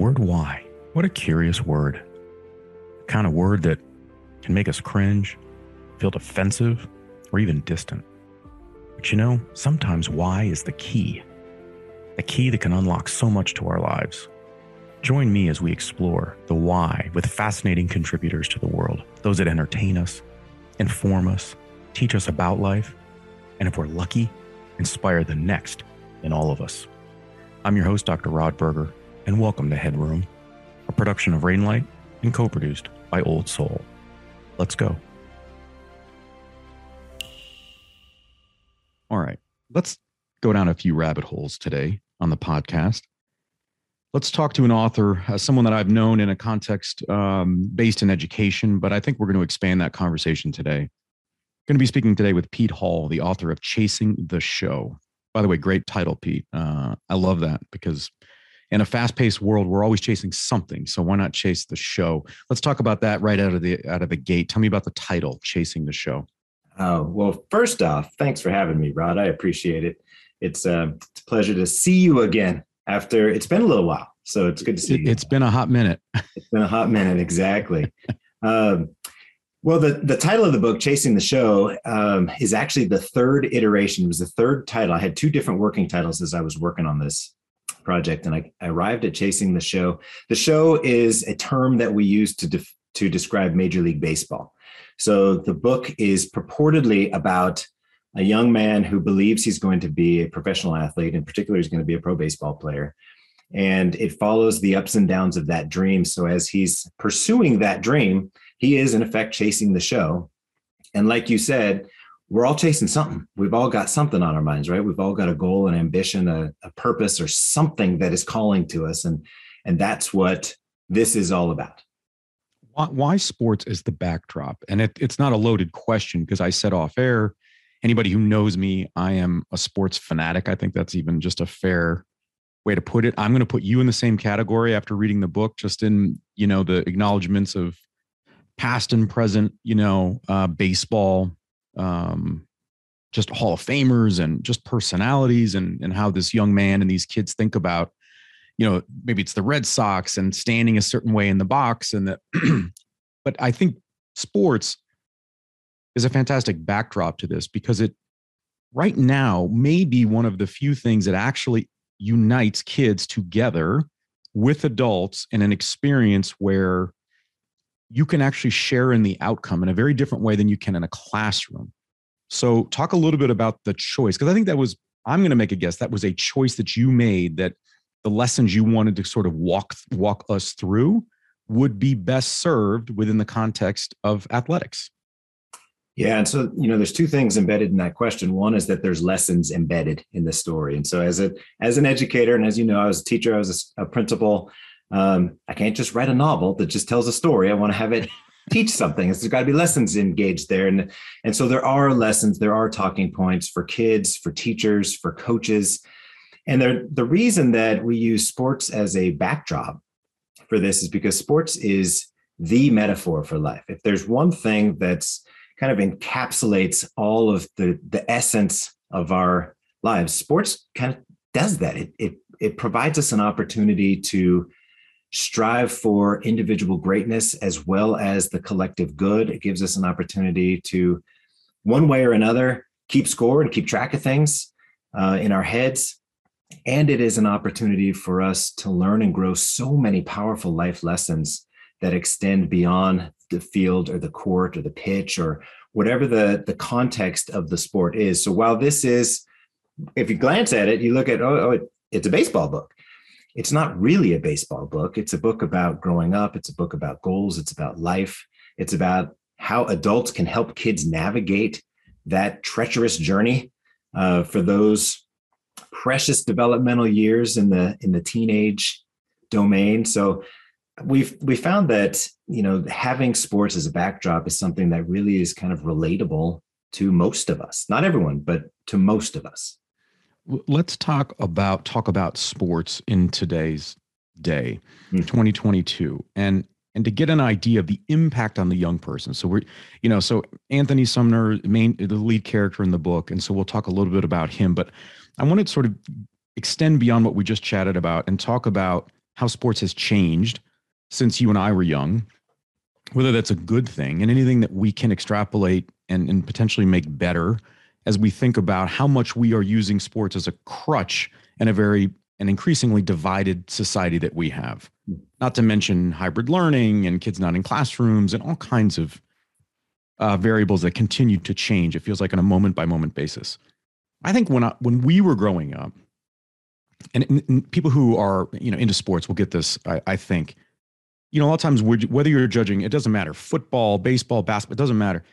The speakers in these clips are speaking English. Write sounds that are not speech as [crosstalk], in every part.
word why. What a curious word. The kind of word that can make us cringe, feel defensive, or even distant. But you know, sometimes why is the key. The key that can unlock so much to our lives. Join me as we explore the why with fascinating contributors to the world, those that entertain us, inform us, teach us about life, and if we're lucky, inspire the next in all of us. I'm your host, Dr. Rod Berger, and welcome to Headroom, a production of Rainlight and co produced by Old Soul. Let's go. All right, let's go down a few rabbit holes today on the podcast. Let's talk to an author, uh, someone that I've known in a context um, based in education, but I think we're going to expand that conversation today. Going to be speaking today with Pete Hall, the author of Chasing the Show. By the way, great title, Pete. Uh, I love that because in a fast-paced world, we're always chasing something. So why not chase the show? Let's talk about that right out of the out of the gate. Tell me about the title, Chasing the Show. Oh well, first off, thanks for having me, Rod. I appreciate it. It's, uh, it's a pleasure to see you again after it's been a little while. So it's good to see you. It's been a hot minute. [laughs] it's been a hot minute, exactly. um, well, the, the title of the book, Chasing the Show, um, is actually the third iteration. It was the third title. I had two different working titles as I was working on this project, and I, I arrived at Chasing the Show. The show is a term that we use to, def, to describe Major League Baseball. So the book is purportedly about a young man who believes he's going to be a professional athlete, in particular, he's going to be a pro baseball player. And it follows the ups and downs of that dream. So as he's pursuing that dream, he is in effect chasing the show. And like you said, we're all chasing something. We've all got something on our minds, right? We've all got a goal, an ambition, a, a purpose, or something that is calling to us. And and that's what this is all about. Why, why sports is the backdrop? And it, it's not a loaded question because I said off air anybody who knows me, I am a sports fanatic. I think that's even just a fair way to put it. I'm going to put you in the same category after reading the book, just in, you know, the acknowledgments of past and present, you know, uh, baseball, um, just Hall of Famers and just personalities and, and how this young man and these kids think about, you know, maybe it's the Red Sox and standing a certain way in the box and that, [clears throat] but I think sports is a fantastic backdrop to this because it right now may be one of the few things that actually unites kids together with adults in an experience where you can actually share in the outcome in a very different way than you can in a classroom. So, talk a little bit about the choice because I think that was, I'm going to make a guess, that was a choice that you made that the lessons you wanted to sort of walk walk us through would be best served within the context of athletics. Yeah, and so you know, there's two things embedded in that question. One is that there's lessons embedded in the story, and so as a as an educator, and as you know, I was a teacher, I was a, a principal. Um, I can't just write a novel that just tells a story. I want to have it [laughs] teach something. There's got to be lessons engaged there, and and so there are lessons, there are talking points for kids, for teachers, for coaches, and the the reason that we use sports as a backdrop for this is because sports is the metaphor for life. If there's one thing that's kind of encapsulates all of the the essence of our lives. Sports kind of does that. It it it provides us an opportunity to strive for individual greatness as well as the collective good. It gives us an opportunity to, one way or another, keep score and keep track of things uh, in our heads. And it is an opportunity for us to learn and grow so many powerful life lessons that extend beyond the field or the court or the pitch or whatever the the context of the sport is so while this is if you glance at it you look at oh, oh it, it's a baseball book it's not really a baseball book. It's a book about growing up. It's a book about goals. It's about life. It's about how adults can help kids navigate that treacherous journey uh, for those precious developmental years in the in the teenage domain. So we've we found that you know having sports as a backdrop is something that really is kind of relatable to most of us. Not everyone but to most of us let's talk about talk about sports in today's day mm-hmm. 2022 and and to get an idea of the impact on the young person so we're you know so anthony sumner main the lead character in the book and so we'll talk a little bit about him but i want to sort of extend beyond what we just chatted about and talk about how sports has changed since you and I were young, whether that's a good thing and anything that we can extrapolate and, and potentially make better as we think about how much we are using sports as a crutch in a very an increasingly divided society that we have. Not to mention hybrid learning and kids not in classrooms and all kinds of uh, variables that continue to change. It feels like on a moment by moment basis. I think when I, when we were growing up, and, and, people who are you know into sports will get this. I, I think, you know, a lot of times whether you're judging, it doesn't matter. Football, baseball, basketball, it doesn't matter.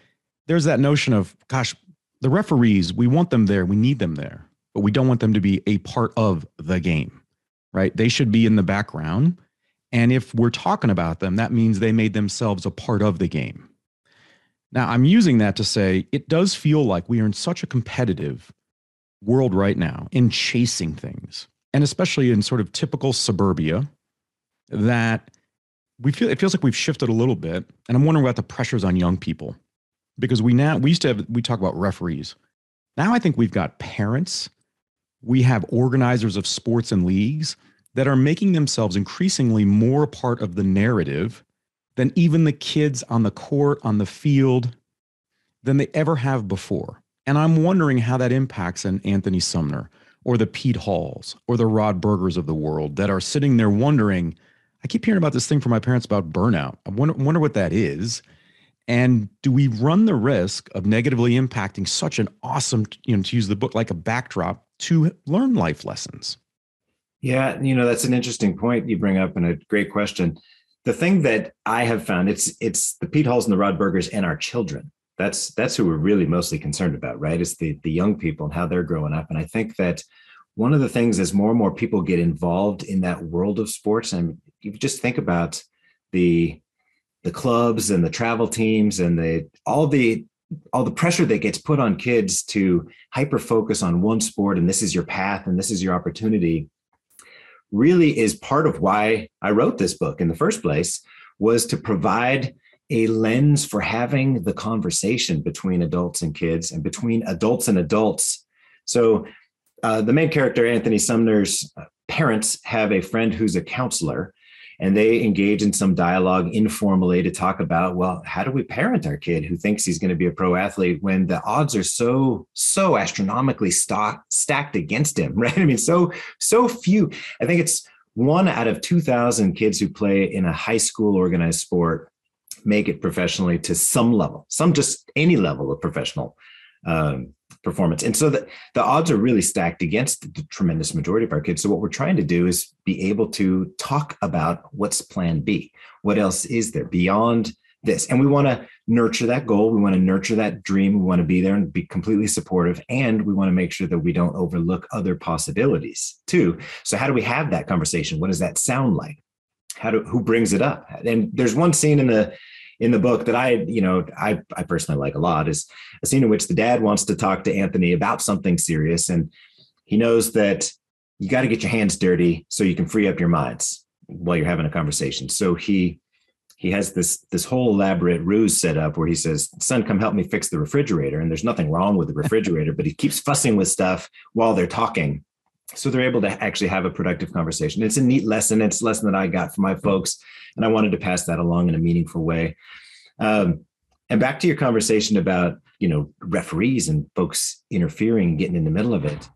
There's that notion of, gosh, the referees, we want them there, we need them there, but we don't want them to be a part of the game, right? They should be in the background. And if we're talking about them, that means they made themselves a part of the game. Now, I'm using that to say it does feel like we are in such a competitive world right now in chasing things, and especially in sort of typical suburbia, that we feel it feels like we've shifted a little bit. And I'm wondering about the pressures on young people because we now we used to have we talk about referees. Now I think we've got parents, we have organizers of sports and leagues that are making themselves increasingly more part of the narrative than even the kids on the court, on the field, than they ever have before. And I'm wondering how that impacts an Anthony Sumner or the Pete Halls or the Rod Bergers of the world that are sitting there wondering, I keep hearing about this thing from my parents about burnout. I wonder, wonder what that is. And do we run the risk of negatively impacting such an awesome, you know, to use the book like a backdrop to learn life lessons? Yeah, you know, that's an interesting point you bring up and a great question the thing that I have found it's it's the Pete Halls and the Rod Bergers and our children. That's that's who we're really mostly concerned about, right? It's the the young people and how they're growing up. And I think that one of the things as more and more people get involved in that world of sports, and you just think about the the clubs and the travel teams and the all the all the pressure that gets put on kids to hyper focus on one sport and this is your path and this is your opportunity really is part of why I wrote this book in the first place was to provide a lens for having the conversation between adults and kids and between adults and adults. So uh, the main character, Anthony Sumner's parents, have a friend who's a counselor and they engage in some dialogue informally to talk about well how do we parent our kid who thinks he's going to be a pro athlete when the odds are so so astronomically stock, stacked against him [laughs] right? I mean so so few. I think it's one out of 2000 kids who play in a high school organized sport make it professionally to some level some just any level of professional um, performance. And so the, the odds are really stacked against the tremendous majority of our kids. So what we're trying to do is be able to talk about what's plan B. What else is there beyond this? And we want to nurture that goal. We want to nurture that dream. We want to be there and be completely supportive. And we want to make sure that we don't overlook other possibilities too. So how do we have that conversation? What does that sound like? How do who brings it up? And there's one scene in the in the book that I, you know, I, I personally like a lot is a scene in which the dad wants to talk to Anthony about something serious. And he knows that you got to get your hands dirty so you can free up your minds while you're having a conversation. So he, he has this this whole elaborate ruse set up where he says, "Son, come help me fix the refrigerator." And there's nothing wrong with the [laughs] refrigerator, but he keeps fussing with stuff while they're talking. So they're able to actually have a productive conversation. It's a neat lesson. It's a lesson that I got from my folks and I wanted to pass that along in a meaningful way. Um, and back to your conversation about you know referees and folks interfering, getting in the middle of it.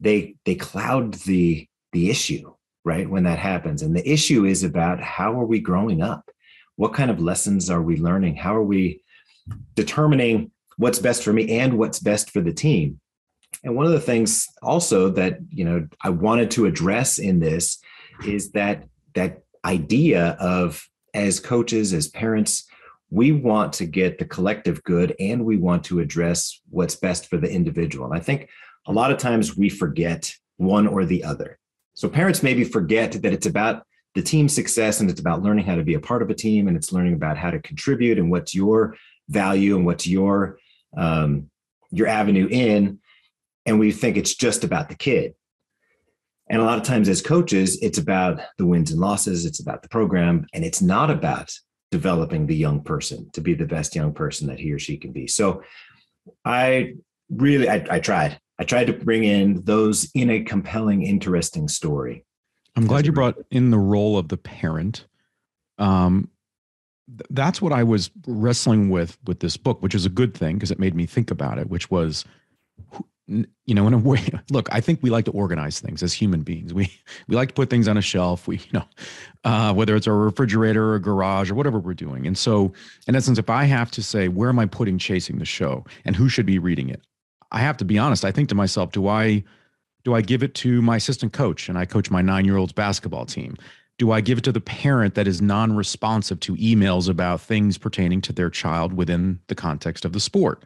They they cloud the the issue right when that happens, and the issue is about how are we growing up? What kind of lessons are we learning? How are we determining what's best for me and what's best for the team? And one of the things also that you know I wanted to address in this is that that idea of as coaches, as parents, we want to get the collective good and we want to address what's best for the individual. And I think a lot of times we forget one or the other. So parents maybe forget that it's about the team success and it's about learning how to be a part of a team and it's learning about how to contribute and what's your value and what's your um, your avenue in and we think it's just about the kid and a lot of times as coaches, it's about the wins and losses, it's about the program, and it's not about developing the young person to be the best young person that he or she can be. So I really I, I tried. I tried to bring in those in a compelling, interesting story. I'm glad you brought in the role of the parent. Um, th- that's what I was wrestling with with this book, which is a good thing because it made me think about it. Which was, you know, in a [laughs] way, look, I think we like to organize things as human beings. We we like to put things on a shelf. We, [laughs] you know, uh, whether it's a refrigerator or a garage or whatever we're doing. And so, in essence, if I have to say where am I putting chasing the show and who should be reading it, I have to be honest. I think to myself, do I do I give it to my assistant coach and I coach my nine year old's basketball team? Do I give it to the parent that is non responsive to emails about things pertaining to their child within the context of the sport?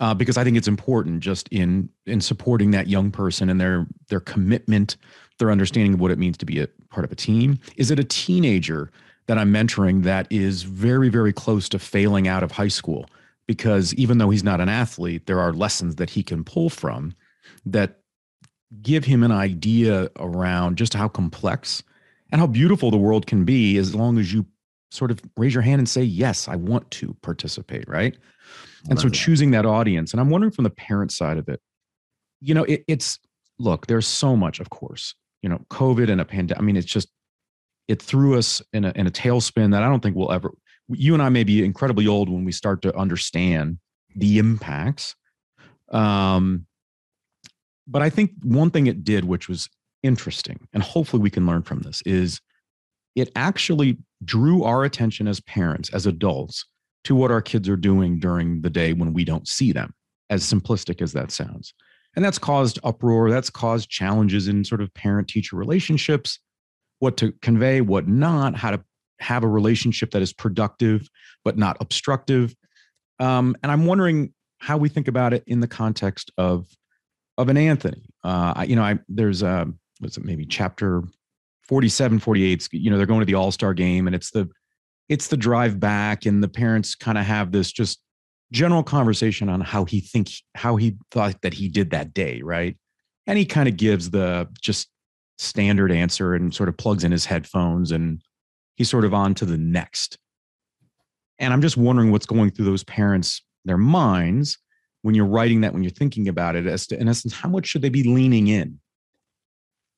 Uh, because I think it's important just in in supporting that young person and their their commitment, their understanding of what it means to be a part of a team. Is it a teenager that I'm mentoring that is very very close to failing out of high school? Because even though he's not an athlete, there are lessons that he can pull from that give him an idea around just how complex and how beautiful the world can be as long as you sort of raise your hand and say, Yes, I want to participate, right? And so that. choosing that audience. And I'm wondering from the parent side of it, you know, it, it's look, there's so much, of course, you know, COVID and a pandemic. I mean, it's just, it threw us in a, in a tailspin that I don't think we'll ever, you and I may be incredibly old when we start to understand the impacts. Um, but I think one thing it did, which was interesting, and hopefully we can learn from this, is it actually drew our attention as parents, as adults, to what our kids are doing during the day when we don't see them, as simplistic as that sounds. And that's caused uproar, that's caused challenges in sort of parent teacher relationships, what to convey, what not, how to have a relationship that is productive but not obstructive. Um, and I'm wondering how we think about it in the context of of an Anthony. Uh, you know, I there's a what's it maybe chapter 47, 48. You know, they're going to the All Star game, and it's the it's the drive back, and the parents kind of have this just general conversation on how he think how he thought that he did that day, right? And he kind of gives the just standard answer and sort of plugs in his headphones and he's sort of on to the next. And I'm just wondering what's going through those parents' their minds when you're writing that, when you're thinking about it, as to, in essence, how much should they be leaning in?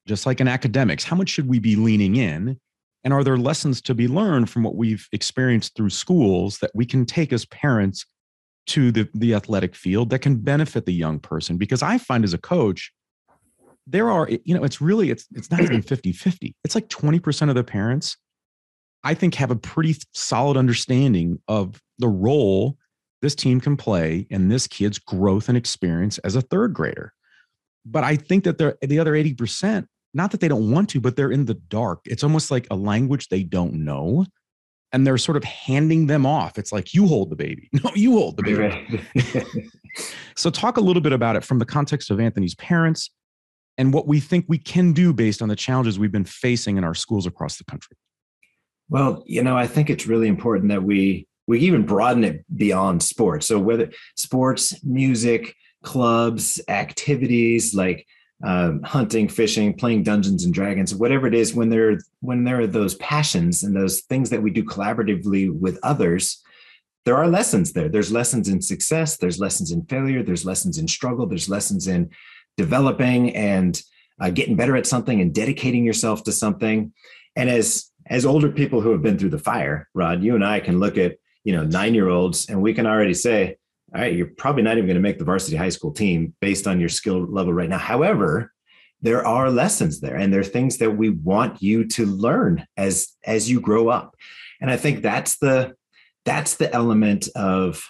Just like in academics, how much should we be leaning in? And are there lessons to be learned from what we've experienced through schools that we can take as parents to the, the athletic field that can benefit the young person? Because I find as a coach, there are, you know, it's really, it's, it's not even [clears throat] 50 50. It's like 20% of the parents, I think, have a pretty solid understanding of the role this team can play in this kid's growth and experience as a third grader. But I think that they're the other 80%, not that they don't want to, but they're in the dark. It's almost like a language they don't know. And they're sort of handing them off. It's like, you hold the baby. [laughs] No, you hold the baby. [laughs] so, talk a little bit about it from the context of Anthony's parents and what we think we can do based on the challenges we've been facing in our schools across the country. Well, you know, I think it's really important that we we even broaden it beyond sports. So whether sports, music, clubs, activities like um, hunting, fishing, playing Dungeons and Dragons, whatever it is, when there when there are those passions and those things that we do collaboratively with others, there are lessons there. There's lessons in success. There's lessons in failure. There's lessons in struggle. There's lessons in developing and uh, getting better at something and dedicating yourself to something. And as as older people who have been through the fire, Rod, you and I can look at you know nine year olds and we can already say all right you're probably not even going to make the varsity high school team based on your skill level right now. However there are lessons there and there are things that we want you to learn as as you grow up. And i think that's the that's the element of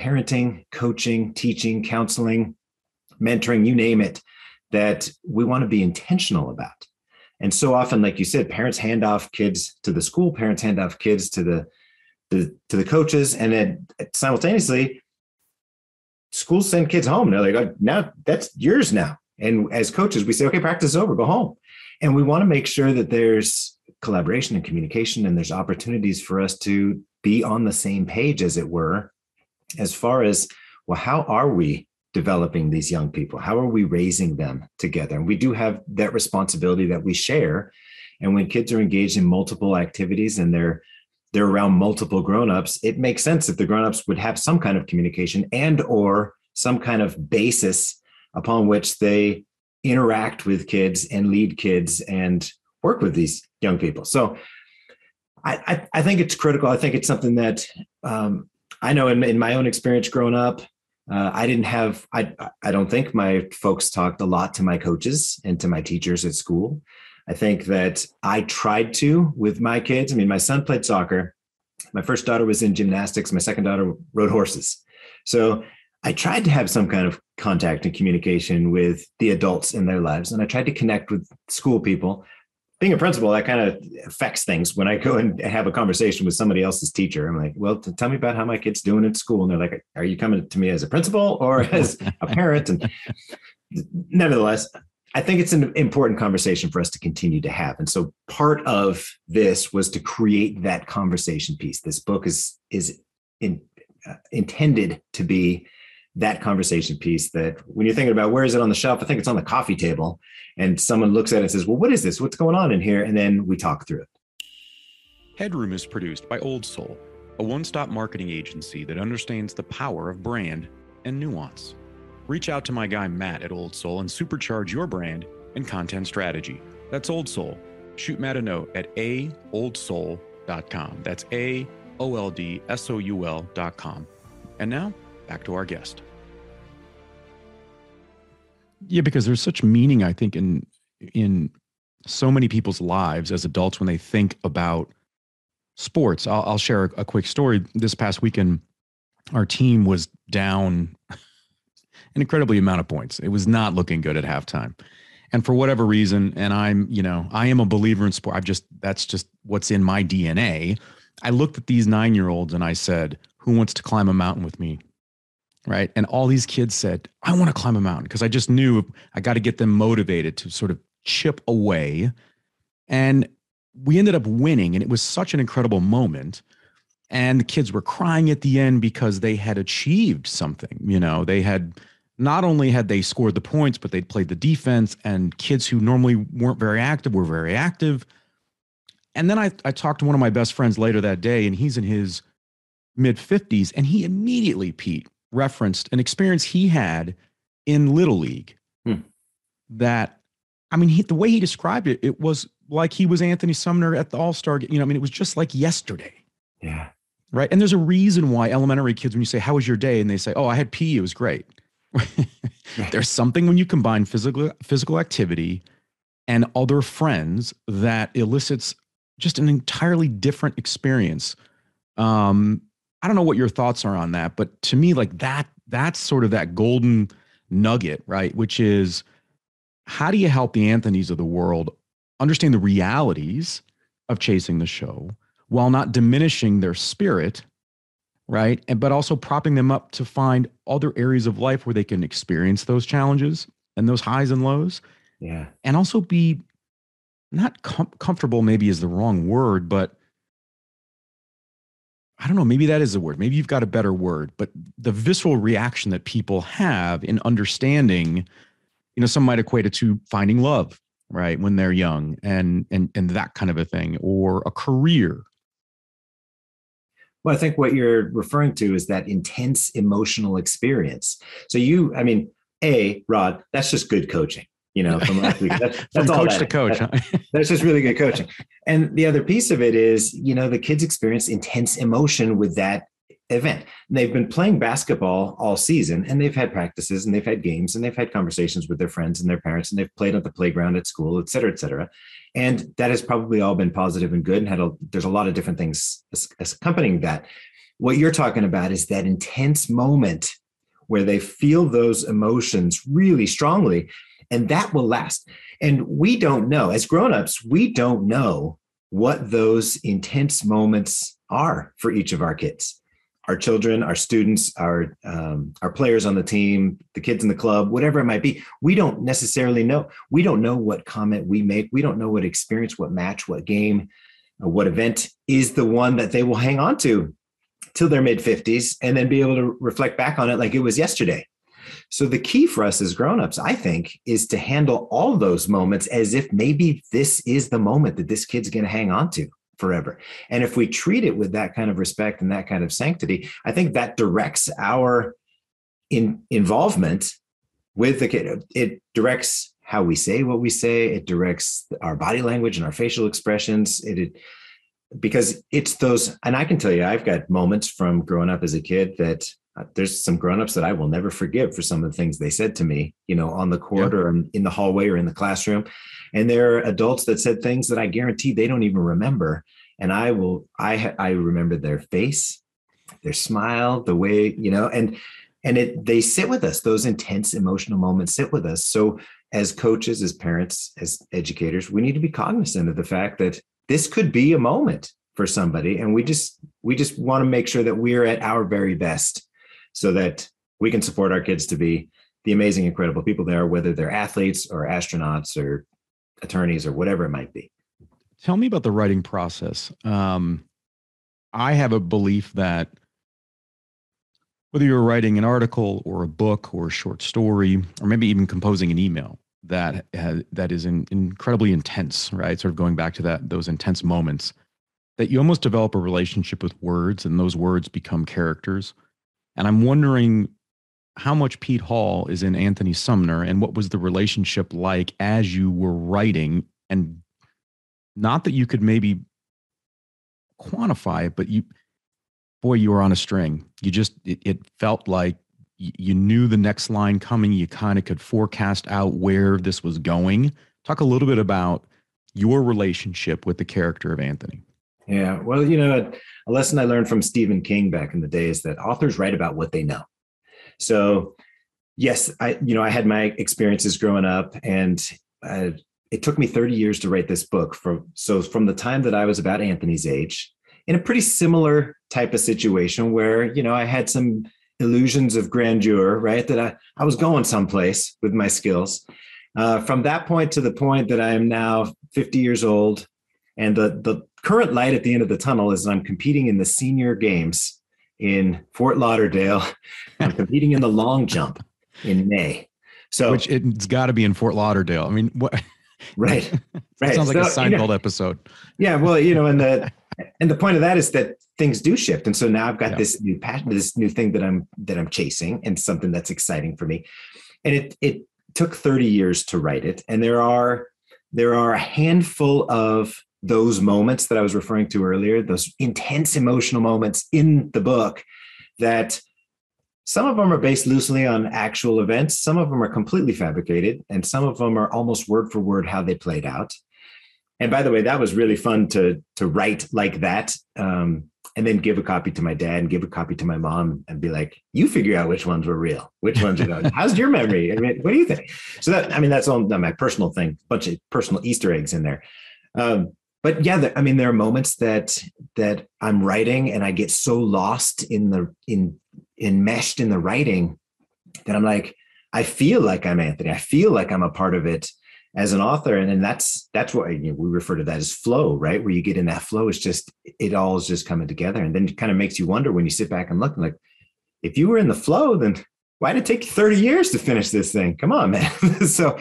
parenting coaching teaching counseling mentoring you name it that we want to be intentional about. And so often like you said parents hand off kids to the school parents hand off kids to the the, to the coaches, and then uh, simultaneously, schools send kids home. They're like, oh, now that's yours now. And as coaches, we say, okay, practice is over, go home. And we want to make sure that there's collaboration and communication, and there's opportunities for us to be on the same page, as it were, as far as well, how are we developing these young people? How are we raising them together? And we do have that responsibility that we share. And when kids are engaged in multiple activities and they're they're around multiple grown-ups it makes sense if the grown-ups would have some kind of communication and or some kind of basis upon which they interact with kids and lead kids and work with these young people. So I, I, I think it's critical. I think it's something that um, I know in, in my own experience growing up, uh, I didn't have, I, I don't think my folks talked a lot to my coaches and to my teachers at school. I think that I tried to with my kids. I mean, my son played soccer. My first daughter was in gymnastics. My second daughter rode horses. So I tried to have some kind of contact and communication with the adults in their lives. And I tried to connect with school people being a principal, that kind of affects things. When I go and have a conversation with somebody else's teacher, I'm like, well, tell me about how my kid's doing at school. And they're like, are you coming to me as a principal or [laughs] as a parent? And nevertheless, I think it's an important conversation for us to continue to have. And so part of this was to create that conversation piece. This book is, is in, uh, intended to be that conversation piece that when you're thinking about where is it on the shelf, I think it's on the coffee table. And someone looks at it and says, Well, what is this? What's going on in here? And then we talk through it. Headroom is produced by Old Soul, a one stop marketing agency that understands the power of brand and nuance. Reach out to my guy Matt at Old Soul and supercharge your brand and content strategy. That's Old Soul. Shoot Matt a note at aoldsoul.com. That's A O L D S O U L.com. And now, back to our guest. Yeah, because there's such meaning, I think, in in so many people's lives as adults when they think about sports. I'll, I'll share a, a, quick story. This past weekend, our team was down an incredibly amount of points. It was not looking good at halftime. And for whatever reason, and I'm, you know, I am a believer in sport. I've just, that's just what's in my DNA. I looked at these nine year olds and I said, Who wants to climb a mountain with me? right? And all these kids said, I want to climb a mountain because I just knew I got to get them motivated to sort of chip away. And we ended up winning, and it was such an incredible moment. And the kids were crying at the end because they had achieved something. You know, they had not only had they scored the points, but they'd played the defense, and kids who normally weren't very active were very active. And then I, I talked to one of my best friends later that day, and he's in his mid 50s, and he immediately, Pete, referenced an experience he had in Little League hmm. that, I mean, he, the way he described it, it was like he was Anthony Sumner at the All Star. You know, I mean, it was just like yesterday. Yeah. Right. And there's a reason why elementary kids, when you say, How was your day? and they say, Oh, I had PE, it was great. [laughs] there's something when you combine physical physical activity and other friends that elicits just an entirely different experience um, I don't know what your thoughts are on that, but to me, like that, that's sort of that golden nugget, right? Which is how do you help the Anthonys of the world understand the realities of chasing the show while not diminishing their spirit, right? And but also propping them up to find other areas of life where they can experience those challenges and those highs and lows. Yeah. And also be not com- comfortable, maybe is the wrong word, but I don't know, maybe that is the word. Maybe you've got a better word, but the visceral reaction that people have in understanding, you know, some might equate it to finding love, right, when they're young and and and that kind of a thing, or a career. Well, I think what you're referring to is that intense emotional experience. So you, I mean, A, Rod, that's just good coaching you know, from last week. That's, that's all coach that, to coach. That, [laughs] that's just really good coaching. And the other piece of it is, you know, the kids experience intense emotion with that event. And they've been playing basketball all season and they've had practices and they've had games and they've had conversations with their friends and their parents and they've played at the playground at school, et cetera, et cetera. And that has probably all been positive and good and had a, there's a lot of different things accompanying that. What you're talking about is that intense moment where they feel those emotions really strongly and that will last. And we don't know, as grown-ups, we don't know what those intense moments are for each of our kids our children our students our um, our players on the team the kids in the club whatever it might be we don't necessarily know. We don't know what comment we make. We don't know what experience what match what game uh, what event is the one that they will hang on to till their mid 50s and then be able to reflect back on it like it was yesterday. So the key for us as grown-ups, I think, is to handle all those moments as if maybe this is the moment that this kid's going to hang on to forever. And if we treat it with that kind of respect and that kind of sanctity, I think that directs our in, involvement with the kid. It directs how we say what we say. It directs our body language and our facial expressions. It, it because it's those, and I can tell you, I've got moments from growing up as a kid that Uh, there's some grown-ups that I will never forgive for some of the things they said to me, you know, on the court yeah. or in the hallway or in the classroom. And there are adults that said things that I guarantee they don't even remember. And I will, I I remember their face, their smile, the way, you know, and and it they sit with us. Those intense emotional moments sit with us. So as coaches, as parents, as educators, we need to be cognizant of the fact that this could be a moment for somebody and we just we just want to make sure that we're at our very best so that we can support our kids to be the amazing incredible people they are whether they're athletes or astronauts or attorneys or whatever it might be. Tell me about the writing process. Um, i have a belief that whether you're writing an article or a book or a short story or maybe even composing an email that has, that is in, incredibly intense right? Sort of going back to that those intense moments that you almost develop a relationship with words and those words become characters and i'm wondering how much pete hall is in anthony sumner and what was the relationship like as you were writing and not that you could maybe quantify it but you boy, you were on a string. You just, it, it felt like you knew the next line coming. You kind of could forecast out where this was going. Talk a little bit about your relationship with the character of Anthony. Yeah. Well, you know, a lesson I learned from Stephen King back in the day is that authors write about what they know. So, yes, I, you know, I had my experiences growing up and uh, it took me 30 years to write this book from so from the time that I was about Anthony's age in a pretty similar type of situation where, you know, I had some illusions of grandeur, right? That I, I was going someplace with my skills. Uh, from that point to the point that I am now 50 years old, and the, the current light at the end of the tunnel is I'm competing in the senior games in Fort Lauderdale. [laughs] I'm competing in the long jump in May. So, which it's got to be in Fort Lauderdale. I mean, what? [laughs] Right, [laughs] right. sounds like so, a Seinfeld you know, episode. Yeah, well, you know, and the and the point of that is that things do shift and so now i've got yeah. this new passion this new thing that i'm that i'm chasing and something that's exciting for me and it it took 30 years to write it and there are there are a handful of those moments that i was referring to earlier those intense emotional moments in the book that some of them are based loosely on actual events some of them are completely fabricated and some of them are almost word for word how they played out and by the way, that was really fun to to write like that, um, and then give a copy to my dad and give a copy to my mom and be like, "You figure out which ones were real, which ones are not. [laughs] How's your memory? I mean, what do you think?" So that I mean, that's all my personal thing, bunch of personal Easter eggs in there. Um, but yeah, I mean, there are moments that that I'm writing and I get so lost in the in enmeshed in the writing that I'm like, I feel like I'm Anthony. I feel like I'm a part of it as an author. And then that's that's what you know, we refer to that as flow right? Where you get in that flow it's just it all is just coming together. And then it kind of makes you wonder when you sit back and look like if you were in the flow then why did it take you 30 years to finish this thing? Come on man. [laughs] So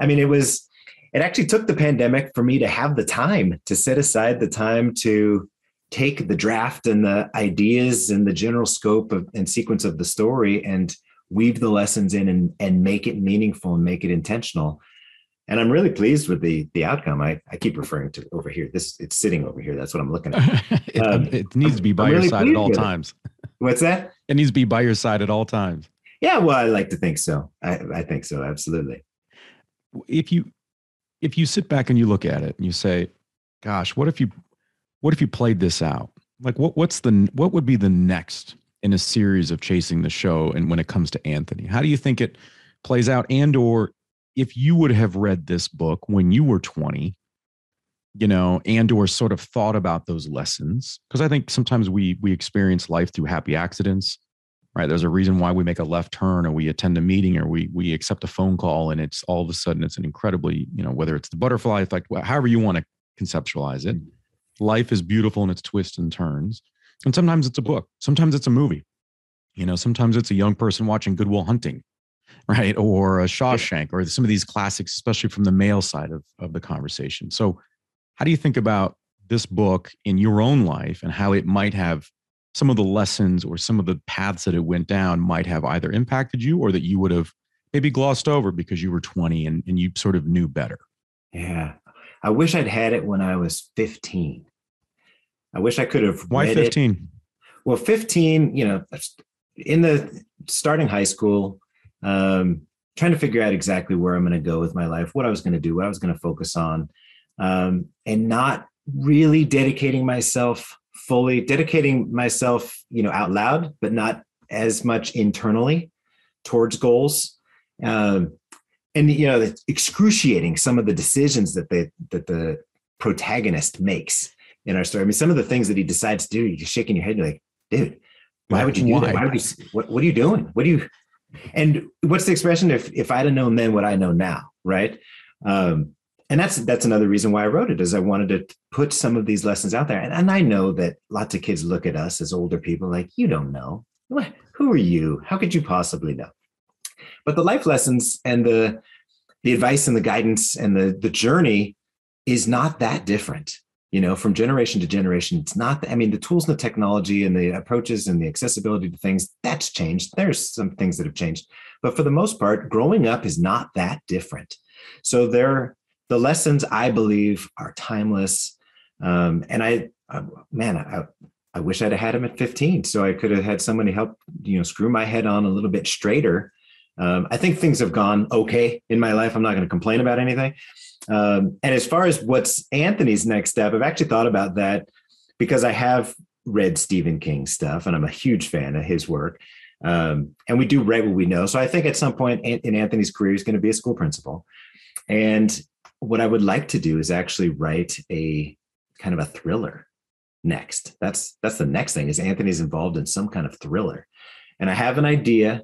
i mean it was it actually took the pandemic for me to have the time to set aside the time to take the draft and the ideas and the general scope of, and sequence of the story and weave the lessons in and, and make it meaningful and make it intentional and I'm really pleased with the the outcome. I, I keep referring to over here. This it's sitting over here. That's what I'm looking at. [laughs] it, um, it, needs to be by I'm your really side at all times. [laughs] What's that? It needs to be by your side at all times. Yeah, well, I like to think so. I, I think so. Absolutely. If you if you sit back and you look at it and you say, "Gosh, what if you what if you played this out? Like, what what's the what would be the next in a series of chasing the show? And when it comes to Anthony, how do you think it plays out? And or if you would have read this book when you were 20 you know and or sort of thought about those lessons because i think sometimes we we experience life through happy accidents right? There's a reason why we make a left turn or we attend a meeting or we we accept a phone call and it's all of a sudden it's an incredibly you know whether it's the butterfly effect however you want to conceptualize it mm-hmm. life is beautiful in its twists and turns. And sometimes it's a book sometimes it's a movie. You know sometimes it's a young person watching Good Will Hunting [laughs] right? Or a Shawshank, or some of these classics, especially from the male side of, of the conversation. So, how do you think about this book in your own life and how it might have some of the lessons or some of the paths that it went down might have either impacted you or that you would have maybe glossed over because you were 20 and, and you sort of knew better? Yeah. I wish I'd had it when I was 15. I wish I could have. Why 15? It. Well, 15, you know, in the starting high school, um, trying to figure out exactly where I'm going to go with my life, what I was going to do, what I was going to focus on, um, and not really dedicating myself fully, dedicating myself, you know, out loud, but not as much internally towards goals. Um, and you know, excruciating some of the decisions that the that the protagonist makes in our story. I mean, some of the things that he decides to do, you're just shaking your head, you're like, dude, why would you do why? that? Why would you, what, what are you doing? What do you, and what's the expression? If, if I'd have known then what I know now, right? Um, and that's, that's another reason why I wrote it is I wanted to put some of these lessons out there. And, and I know that lots of kids look at us as older people, like, you don't know. What, who are you? How could you possibly know? But the life lessons and the, the advice and the guidance and the, the journey is not that different you know from generation to generation it's not i mean the tools and the technology and the approaches and the accessibility to things that's changed there's some things that have changed but for the most part growing up is not that different so there the lessons i believe are timeless um, and I, I man I, I wish i'd have had them at 15 so i could have had somebody help you know screw my head on a little bit straighter um, i think things have gone okay in my life i'm not going to complain about anything um, and as far as what's Anthony's next step, I've actually thought about that because I have read Stephen King stuff and I'm a huge fan of his work. Um, and we do write what we know. So I think at some point in Anthony's career, he's going to be a school principal. And what I would like to do is actually write a kind of a thriller next. That's that's the next thing is Anthony's involved in some kind of thriller. And I have an idea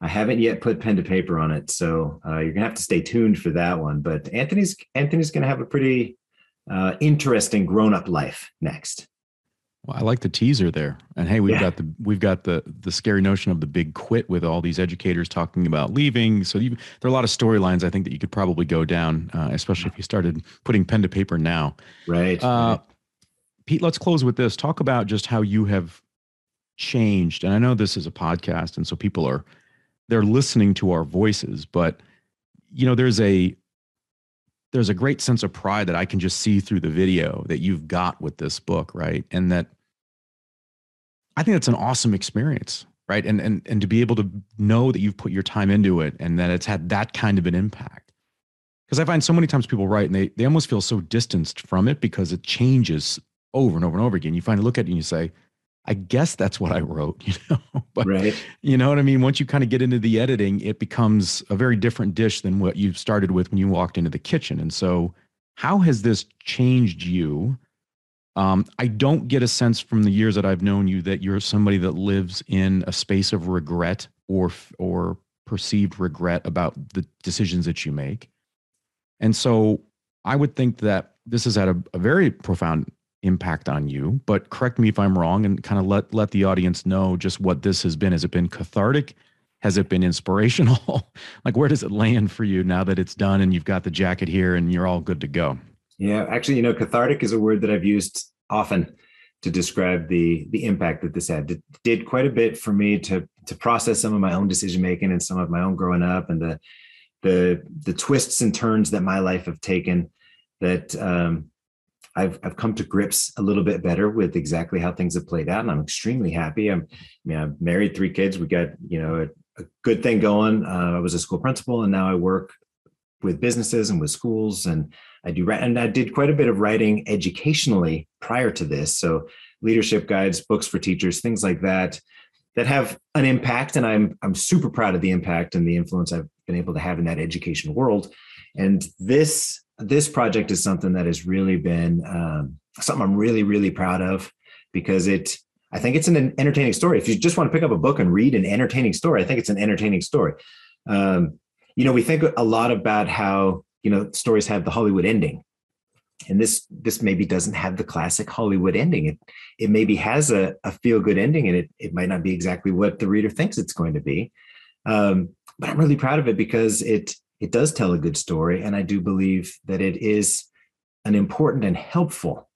I haven't yet put pen to paper on it, so uh, you're gonna have to stay tuned for that one. But Anthony's Anthony's gonna have a pretty uh, interesting grown-up life next. Well, I like the teaser there, and hey, we've yeah. got the we've got the the scary notion of the big quit with all these educators talking about leaving. So you, there are a lot of storylines I think that you could probably go down, uh, especially if you started putting pen to paper now. Right. Uh, Pete, let's close with this. Talk about just how you have changed, and I know this is a podcast, and so people are they're listening to our voices but you know there's a there's a great sense of pride that i can just see through the video that you've got with this book right and that i think that's an awesome experience right and and and to be able to know that you've put your time into it and that it's had that kind of an impact because i find so many times people write and they they almost feel so distanced from it because it changes over and over and over again you finally look at it and you say I guess that's what I wrote, [laughs] you know. but right. you know what I mean? Once you kind of get into the editing, it becomes a very different dish than what you started with when you walked into the kitchen. And so, how has this changed you? Um, I don't get a sense from the years that I've known you that you're somebody that lives in a space of regret or or perceived regret about the decisions that you make. And so, I would think that this has had a, a very profound impact on you. But correct me if I'm wrong and kind of let let the audience know just what this has been. Has it been cathartic? Has it been inspirational? [laughs] like where does it land for you now that it's done and you've got the jacket here and you're all good to go? Yeah, actually, you know, cathartic is a word that I've used often to describe the the impact that this had. It did quite a bit for me to to process some of my own decision making and some of my own growing up and the the the twists and turns that my life have taken that um, I've I've come to grips a little bit better with exactly how things have played out, and I'm extremely happy. I'm, I mean, I'm married, three kids. We got you know a, a good thing going. Uh, I was a school principal, and now I work with businesses and with schools, and I do write, and I did quite a bit of writing educationally prior to this. So leadership guides, books for teachers, things like that that have an impact, and I'm I'm super proud of the impact and the influence I've been able to have in that education world. And this this project is something that has really been um, something I'm really, really proud of because it, I think it's an entertaining story. If you just want to pick up a book and read an entertaining story, I think it's an entertaining story. Um, you know, we think a lot about how, you know, stories have the Hollywood ending. And this this maybe doesn't have the classic Hollywood ending. It it maybe has a, a feel good ending, and it it might not be exactly what the reader thinks it's going to be. Um, but I'm really proud of it because it it does tell a good story. And I do believe that it is an important and helpful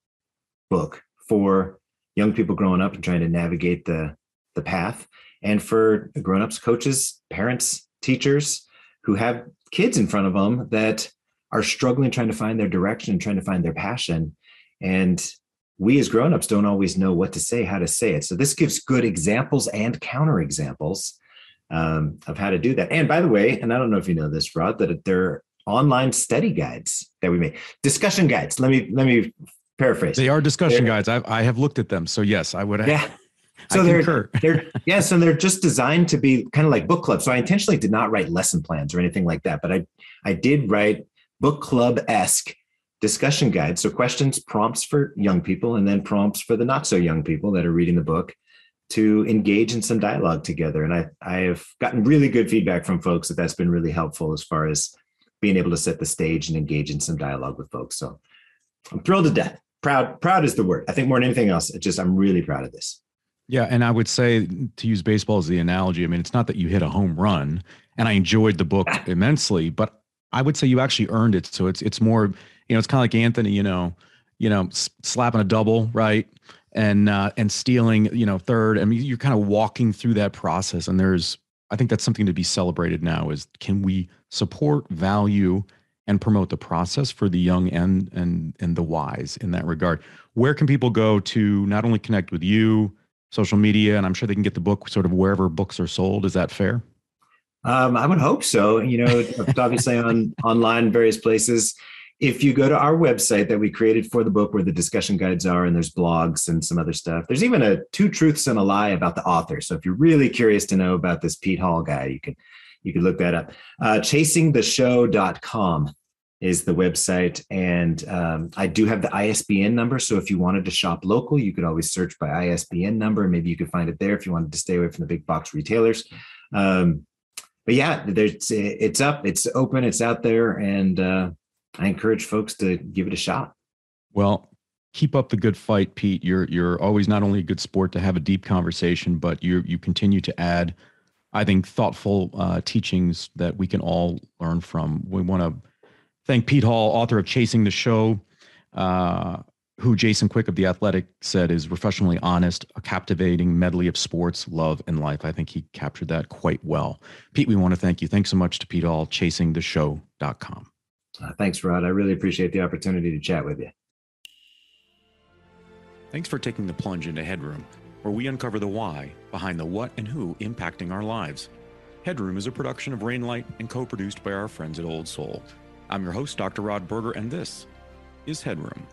book for young people growing up and trying to navigate the, the path. And for grown-ups, coaches, parents, teachers, who have kids in front of them that are struggling trying to find their direction, trying to find their passion. And we as grown-ups don't always know what to say, how to say it. So this gives good examples and counter examples um, of how to do that. And by the way, and I don't know if you know this, Rod, that there are online study guides that we make, discussion guides. Let me let me paraphrase. They are discussion they're, guides. I, I have looked at them. So yes, I would. Have, yeah. [laughs] So they're they're [laughs] yeah. So they're just designed to be kind of like book clubs. So I intentionally did not write lesson plans or anything like that, but I I did write book club esque discussion guides. So questions, prompts for young people, and then prompts for the not so young people that are reading the book to engage in some dialogue together. And I I have gotten really good feedback from folks that that's been really helpful as far as being able to set the stage and engage in some dialogue with folks. So I'm thrilled to death. Proud, proud is the word. I think more than anything else, it's just I'm really proud of this. Yeah, and I would say to use baseball as the analogy. I mean, it's not that you hit a home run, and I enjoyed the book [laughs] immensely, but I would say you actually earned it. So it's it's more, you know, it's kind of like Anthony, you know, you know, slapping a double, right? And uh, and stealing, you know, third. I mean, you're kind of walking through that process, and there's, I think that's something to be celebrated now. Is can we support, value, and promote the process for the young and and and the wise in that regard? Where can people go to not only connect with you, social media, and I'm sure they can get the book sort of wherever books are sold. Is that fair? Um, I would hope so. You know, obviously on online various places. If you go to our website that we created for the book, where the discussion guides are, and there's blogs and some other stuff. There's even a two truths and a lie about the author. So if you're really curious to know about this Pete Hall guy, you could you could look that up. Uh, chasingtheshow.com is the website. And um, I do have the ISBN number. So if you wanted to shop local, you could always search by ISBN number. Maybe you could find it there if you wanted to stay away from the big box retailers. Um, but yeah, there's it's up, it's open, it's out there, and uh, I encourage folks to give it a shot. Well, keep up the good fight, Pete. You're you're always not only a good sport to have a deep conversation, but you you continue to add, I think, thoughtful uh, teachings that we can all learn from. We want to thank Pete Hall, author of Chasing the Show. Uh, who Jason Quick of The Athletic said is professionally honest, a captivating medley of sports, love, and life. I think he captured that quite well. Pete, we want to thank you. Thanks so much to Pete Hall, chasingtheshow.com. Uh, thanks, Rod. I really appreciate the opportunity to chat with you. Thanks for taking the plunge into Headroom, where we uncover the why behind the what and who impacting our lives. Headroom is a production of Rainlight and co produced by our friends at Old Soul. I'm your host, Dr. Rod Berger, and this is Headroom.